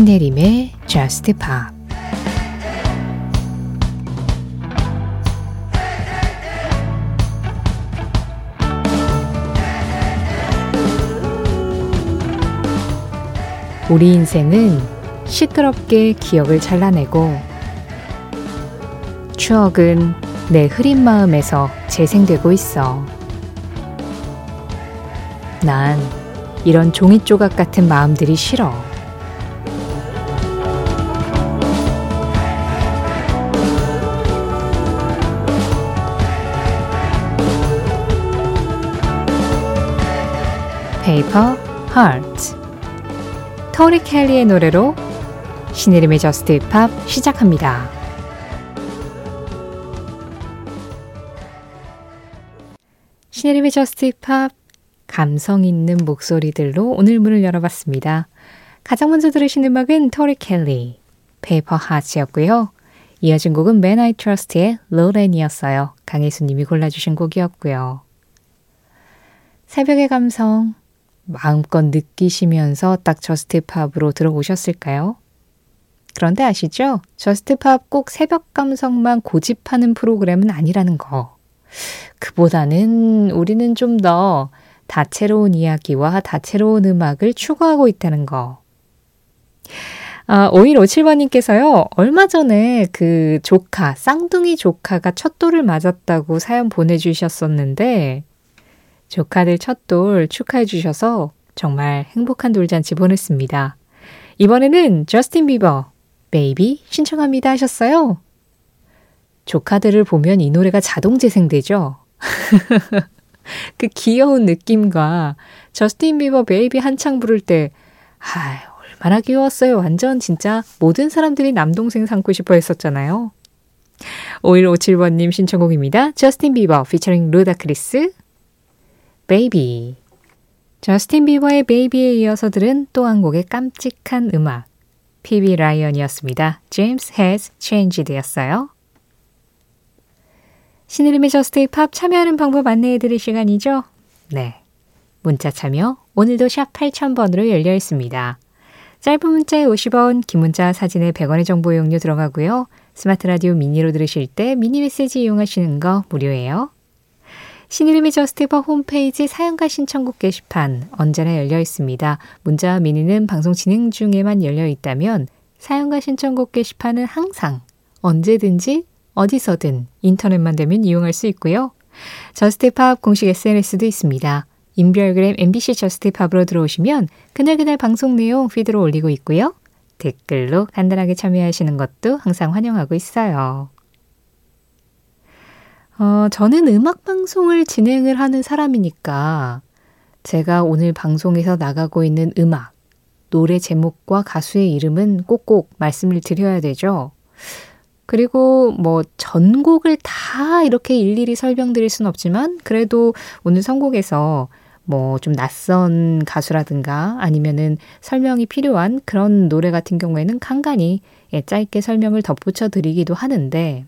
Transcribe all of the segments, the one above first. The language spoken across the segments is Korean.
신혜림의 Just Pop 우리 인생은 시끄럽게 기억을 잘라내고 추억은 내 흐린 마음에서 재생되고 있어. 난 이런 종이 조각 같은 마음들이 싫어. Paper Hearts 토리 켈리의 노래로 신혜림의 Just Pop 시작합니다. 신혜림의 Just Pop 감성 있는 목소리들로 오늘 문을 열어봤습니다. 가장 먼저 들으신 음악은 토리 켈리, Paper Hearts였고요. 이어진 곡은 Men I Trust의 로렌이었어요. 강혜수님이 골라주신 곡이었고요. 새벽의 감성 마음껏 느끼시면서 딱 Just Pop으로 들어오셨을까요? 그런데 아시죠? Just Pop 꼭 새벽 감성만 고집하는 프로그램은 아니라는 거. 그보다는 우리는 좀 더 다채로운 이야기와 다채로운 음악을 추구하고 있다는 거. 아, 5157번님께서요, 얼마 전에 그 조카, 쌍둥이 조카가 첫 돌을 맞았다고 사연 보내주셨었는데, 조카들 첫돌 축하해 주셔서 정말 행복한 돌잔치 보냈습니다. 이번에는 저스틴 비버, Baby 신청합니다 하셨어요. 조카들을 보면 이 노래가 자동 재생되죠? 그 귀여운 느낌과 저스틴 비버 Baby 한창 부를 때, 아, 얼마나 귀여웠어요. 완전 진짜 모든 사람들이 남동생 삼고 싶어 했었잖아요. 5157번님 신청곡입니다. 저스틴 비버 featuring 루다크리스 Baby 저스틴 비버의 Baby에 이어서 들은 또 한 곡의 깜찍한 음악 피비 라이언이었습니다. James Has Changed였어요. 신혜림의 Just Pop 참여하는 방법 안내해 드릴 시간이죠? 네. 문자 참여 오늘도 샵 8000번으로 열려 있습니다. 짧은 문자에 50원, 긴 문자 사진에 100원의 정보 이용료 들어가고요. 스마트 라디오 미니로 들으실 때 미니 메시지 이용하시는 거 무료예요. 신혜림의 Just Pop 홈페이지 사연과 신청곡 게시판 언제나 열려 있습니다. 문자와 미니는 방송 진행 중에만 열려 있다면 사연과 신청곡 게시판은 항상 언제든지 어디서든 인터넷만 되면 이용할 수 있고요. Just Pop 공식 SNS도 있습니다. 인별그램 MBC Just Pop으로 들어오시면 그날그날 방송 내용 feed로 올리고 있고요. 댓글로 간단하게 참여하시는 것도 항상 환영하고 있어요. 어, 저는 음악 방송을 진행을 하는 사람이니까 제가 오늘 방송에서 나가고 있는 음악, 노래 제목과 가수의 이름은 꼭꼭 말씀을 드려야 되죠. 그리고 뭐 전곡을 다 이렇게 일일이 설명드릴 순 없지만 그래도 오늘 선곡에서 뭐 좀 낯선 가수라든가 아니면은 설명이 필요한 그런 노래 같은 경우에는 간간히 예, 짧게 설명을 덧붙여 드리기도 하는데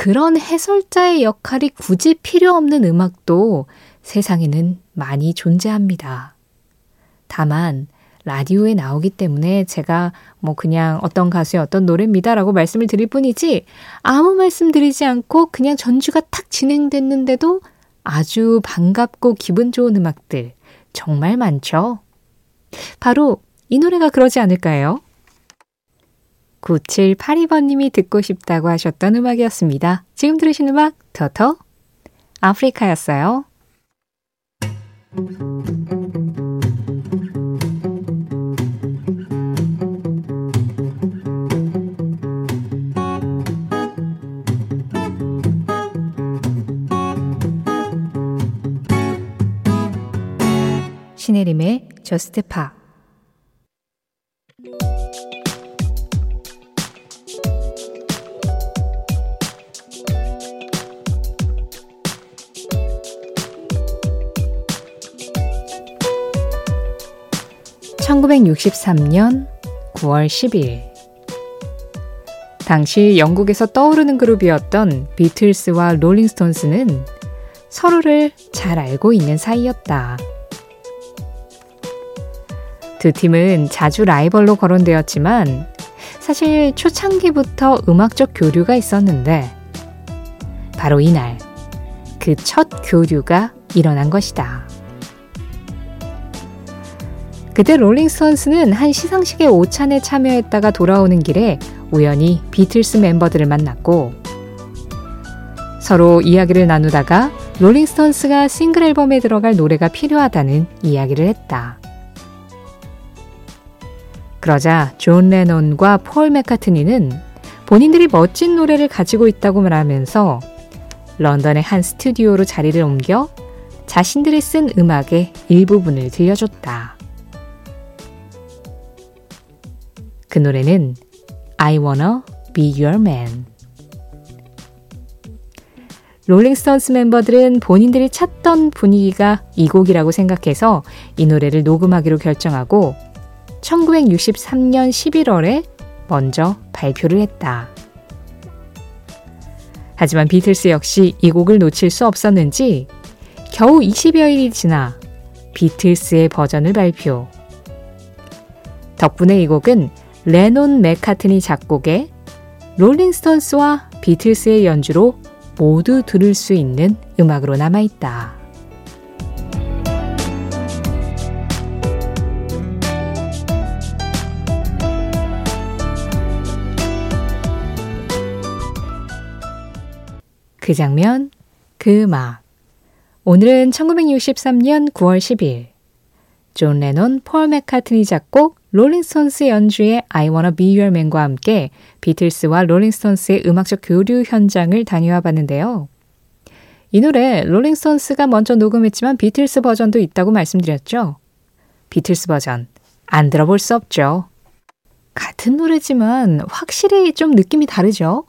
그런 해설자의 역할이 굳이 필요 없는 음악도 세상에는 많이 존재합니다. 다만 라디오에 나오기 때문에 제가 뭐 그냥 어떤 가수의 어떤 노래입니다라고 말씀을 드릴 뿐이지 아무 말씀 드리지 않고 그냥 전주가 탁 진행됐는데도 아주 반갑고 기분 좋은 음악들 정말 많죠. 바로 이 노래가 그러지 않을까요? 9782번님이 듣고 싶다고 하셨던 음악이었습니다. 지금 들으신 음악 터터 아프리카였어요. 신혜림의 저스트 파 (1963년 9월 10일) 당시 영국에서 떠오르는 그룹이었던 비틀스와 롤링스톤스는 서로를 잘 알고 있는 사이였다. 두 팀은 자주 라이벌로 거론되었지만 사실 초창기부터 음악적 교류가 있었는데 바로 이날 그 첫 교류가 일어난 것이다. 그때 롤링스톤스는 한 시상식의 오찬에 참여했다가 돌아오는 길에 우연히 비틀스 멤버들을 만났고 서로 이야기를 나누다가 롤링스톤스가 싱글 앨범에 들어갈 노래가 필요하다는 이야기를 했다. 그러자 존 레논과 폴 맥카트니는 본인들이 멋진 노래를 가지고 있다고 말하면서 런던의 한 스튜디오로 자리를 옮겨 자신들이 쓴 음악의 일부분을 들려줬다. 그 노래는 I Wanna Be Your Man. 롤링스톤스 멤버들은 본인들이 찾던 분위기가 이 곡이라고 생각해서 이 노래를 녹음하기로 결정하고 1963년 11월에 먼저 발표를 했다. 하지만 비틀스 역시 이 곡을 놓칠 수 없었는지 겨우 20여일이 지나 비틀스의 버전을 발표. 덕분에 이 곡은 레논 맥카트니 작곡의 롤링스톤스와 비틀스의 연주로 모두 들을 수 있는 음악으로 남아있다. 그 장면, 그 음악. 오늘은 1963년 9월 10일. 존 레논, 폴 맥카트니 작곡, 롤링스톤스 연주의 I Wanna Be Your Man과 함께 비틀스와 롤링스톤스의 음악적 교류 현장을 다녀와 봤는데요. 이 노래 롤링스톤스가 먼저 녹음했지만 비틀스 버전도 있다고 말씀드렸죠. 비틀스 버전 안 들어볼 수 없죠. 같은 노래지만 확실히 좀 느낌이 다르죠.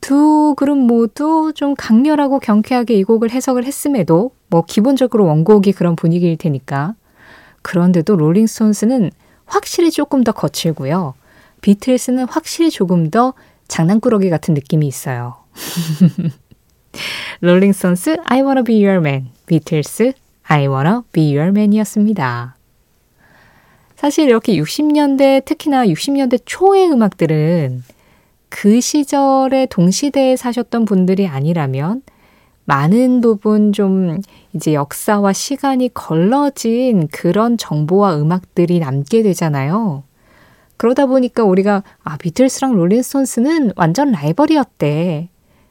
두 그룹 모두 좀 강렬하고 경쾌하게 이 곡을 해석을 했음에도 뭐 기본적으로 원곡이 그런 분위기일 테니까 그런데도 롤링스톤스는 확실히 조금 더 거칠고요. 비틀스는 확실히 조금 더 장난꾸러기 같은 느낌이 있어요. 롤링스톤스 I Wanna Be Your Man, 비틀스 I Wanna Be Your Man이었습니다. 사실 이렇게 60년대 특히나 60년대 초의 음악들은 그 시절에 동시대에 사셨던 분들이 아니라면 많은 부분 좀 이제 역사와 시간이 걸러진 그런 정보와 음악들이 남게 되잖아요. 그러다 보니까 우리가 아 비틀스랑 롤링스톤스는 완전 라이벌이었대.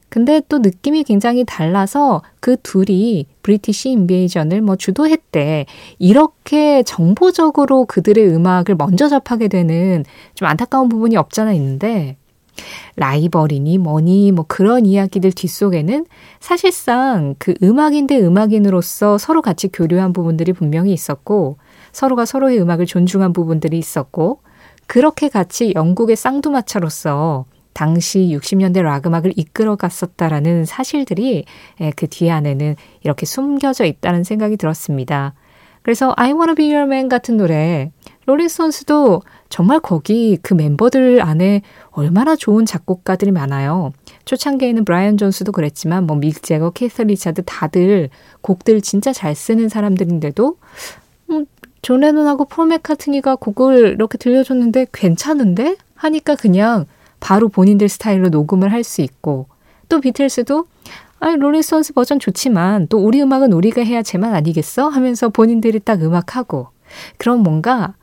근데 또 느낌이 굉장히 달라서 그 둘이 브리티시 인베이전을 뭐 주도했대. 이렇게 정보적으로 그들의 음악을 먼저 접하게 되는 좀 안타까운 부분이 없잖아 있는데 라이벌이니 뭐니 뭐 그런 이야기들 뒷속에는 사실상 그 음악인 대 음악인으로서 서로 같이 교류한 부분들이 분명히 있었고 서로가 서로의 음악을 존중한 부분들이 있었고 그렇게 같이 영국의 쌍두마차로서 당시 60년대 락 음악을 이끌어 갔었다라는 사실들이 예, 그뒤 안에는 이렇게 숨겨져 있다는 생각이 들었습니다. 그래서 I Wanna Be Your Man 같은 노래 롤링스톤스도 정말 거기 그 멤버들 안에 얼마나 좋은 작곡가들이 많아요. 초창기에는 브라이언 존스도 그랬지만 뭐 믹 재거, 키스 리차드 다들 곡들 진짜 잘 쓰는 사람들인데도 음, 존 레논하고 폴 맥카트니가 곡을 이렇게 들려줬는데 괜찮은데 하니까 그냥 바로 본인들 스타일로 녹음을 할 수 있고 또 비틀스도 아니 롤링스톤스 버전 좋지만 또 우리 음악은 우리가 해야 제맛 아니겠어 하면서 본인들이 딱 음악하고 그런 뭔가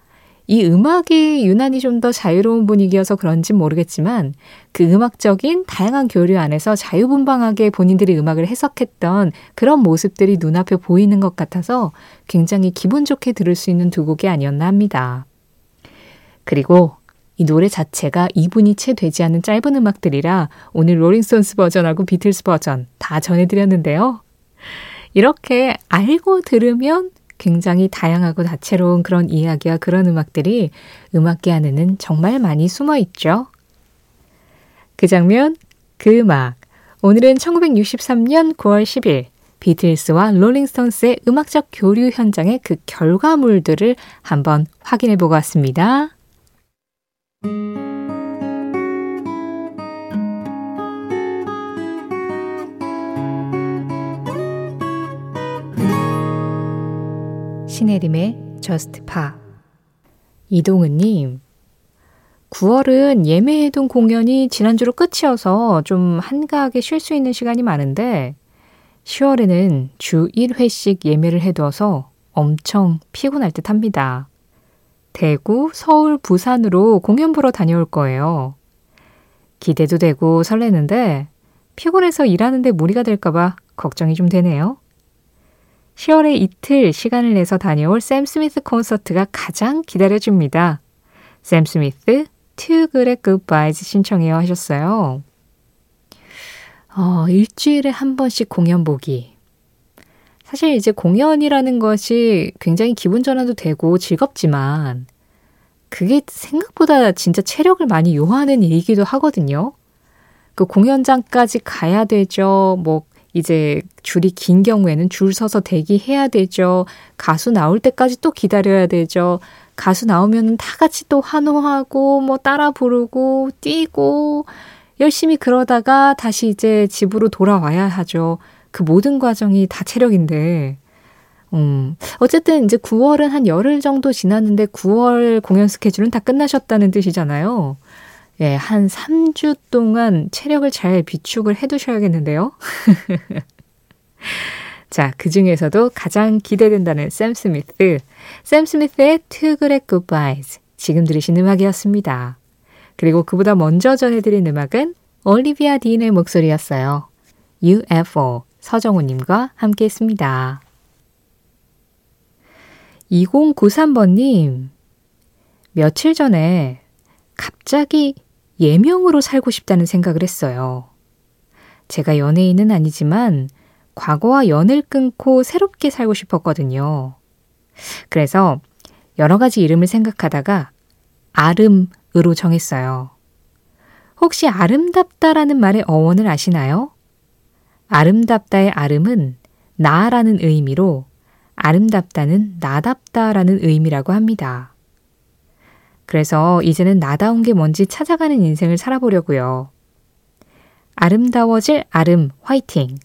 이 음악이 유난히 좀 더 자유로운 분위기여서 그런지 모르겠지만 그 음악적인 다양한 교류 안에서 자유분방하게 본인들이 음악을 해석했던 그런 모습들이 눈앞에 보이는 것 같아서 굉장히 기분 좋게 들을 수 있는 두 곡이 아니었나 합니다. 그리고 이 노래 자체가 2분이 채 되지 않은 짧은 음악들이라 오늘 롤링스톤스 버전하고 비틀스 버전 다 전해드렸는데요. 이렇게 알고 들으면 굉장히 다양하고 다채로운 그런 이야기와 그런 음악들이 음악계 안에는 정말 많이 숨어 있죠. 그 장면, 그 음악. 오늘은 1963년 9월 10일 비틀스와 롤링스톤스의 음악적 교류 현장의 그 결과물들을 한번 확인해 보고 왔습니다. 신혜림의 Just Pa 이동은님, 9월은 예매해둔 공연이 지난주로 끝이어서 좀 한가하게 쉴 수 있는 시간이 많은데 10월에는 주 1회씩 예매를 해두어서 엄청 피곤할 듯 합니다. 대구, 서울, 부산으로 공연 보러 다녀올 거예요. 기대도 되고 설레는데 피곤해서 일하는데 무리가 될까봐 걱정이 좀 되네요. 10월에 이틀 시간을 내서 다녀올 샘 스미스 콘서트가 가장 기다려집니다. 샘 스미스 at Goodbyes 신청해요 하셨어요. 어, 일주일에 한 번씩 공연 보기. 사실 이제 공연이라는 것이 굉장히 기분 전환도 되고 즐겁지만 그게 생각보다 진짜 체력을 많이 요하는 일이기도 하거든요. 그 공연장까지 가야 되죠. 뭐 이제 줄이 긴 경우에는 줄 서서 대기해야 되죠. 가수 나올 때까지 또 기다려야 되죠. 가수 나오면 다 같이 또 환호하고 뭐 따라 부르고 뛰고 열심히 그러다가 다시 이제 집으로 돌아와야 하죠. 그 모든 과정이 다 체력인데. 음, 어쨌든 이제 9월은 한 열흘 정도 지났는데 9월 공연 스케줄은 다 끝나셨다는 뜻이잖아요. 예, 한 3주 동안 체력을 잘 비축을 해 두셔야겠는데요. 자, 그 중에서도 가장 기대된다는 샘 스미스. 샘 스미스의 Two Great Goodbyes. 지금 들으신 음악이었습니다. 그리고 그보다 먼저 전해드린 음악은 올리비아 딘의 목소리였어요. UFO 서정우님과 함께 했습니다. 2093번님, 며칠 전에 갑자기 예명으로 살고 싶다는 생각을 했어요. 제가 연예인은 아니지만 과거와 연을 끊고 새롭게 살고 싶었거든요. 그래서 여러 가지 이름을 생각하다가 아름으로 정했어요. 혹시 아름답다라는 말의 어원을 아시나요? 아름답다의 아름은 나라는 의미로 아름답다는 나답다라는 의미라고 합니다. 그래서 이제는 나다운 게 뭔지 찾아가는 인생을 살아보려고요. 아름다워질 아름 화이팅.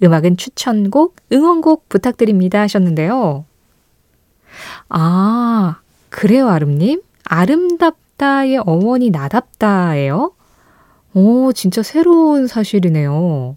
음악은 추천곡, 응원곡 부탁드립니다 하셨는데요. 아, 그래요, 아름님? 아름답다의 어원이 나답다예요? 오, 진짜 새로운 사실이네요.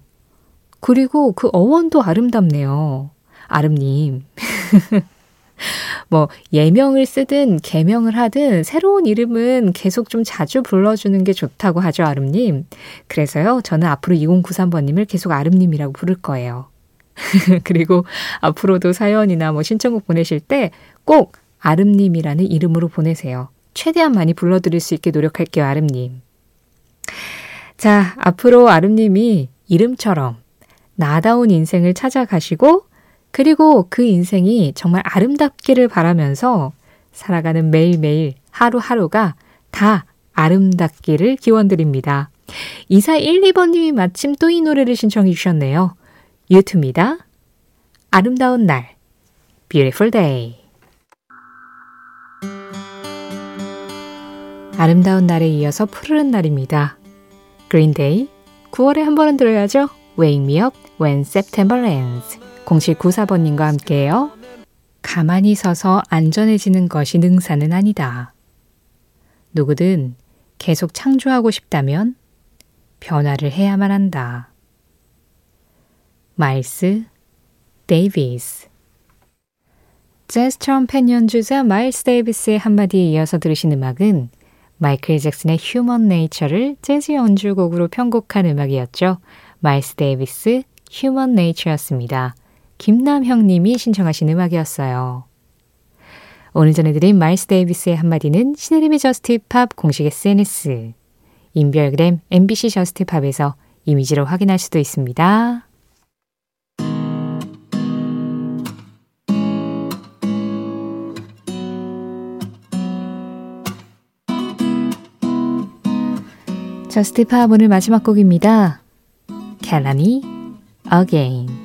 그리고 그 어원도 아름답네요. 아름님. 뭐 예명을 쓰든 개명을 하든 새로운 이름은 계속 좀 자주 불러주는 게 좋다고 하죠, 아름님. 그래서요, 저는 앞으로 2093번님을 계속 아름님이라고 부를 거예요. 그리고 앞으로도 사연이나 뭐 신청곡 보내실 때 꼭 아름님이라는 이름으로 보내세요. 최대한 많이 불러드릴 수 있게 노력할게요, 아름님. 자, 앞으로 아름님이 이름처럼 나다운 인생을 찾아가시고 그리고 그 인생이 정말 아름답기를 바라면서 살아가는 매일매일 하루하루가 다 아름답기를 기원드립니다. 2412번님이 마침 또 이 노래를 신청해 주셨네요. 유튜입니다. 아름다운 날, Beautiful Day. 아름다운 날에 이어서 푸르른 날입니다. 그린데이, 9월에 한 번은 들어야죠. Wake me up when September ends. 0794번님과 함께해요. 가만히 서서 안전해지는 것이 능사는 아니다. 누구든 계속 창조하고 싶다면 변화를 해야만 한다. 마일스 데이비스 재즈 트럼펫 연주자 마일스 데이비스의 한마디에 이어서 들으신 음악은 마이클 잭슨의 Human Nature를 재즈 연주곡으로 편곡한 음악이었죠. 마일스 데이비스 Human Nature였습니다. 김남형 님이 신청하신 음악이었어요. 오늘 전해드린 마일스 데이비스의 한마디는 신혜림의 JUST POP 공식 SNS, 인별그램 MBC JUST POP에서 이미지로 확인할 수도 있습니다. 저스티팝 오늘 마지막 곡입니다. 캘라니 Again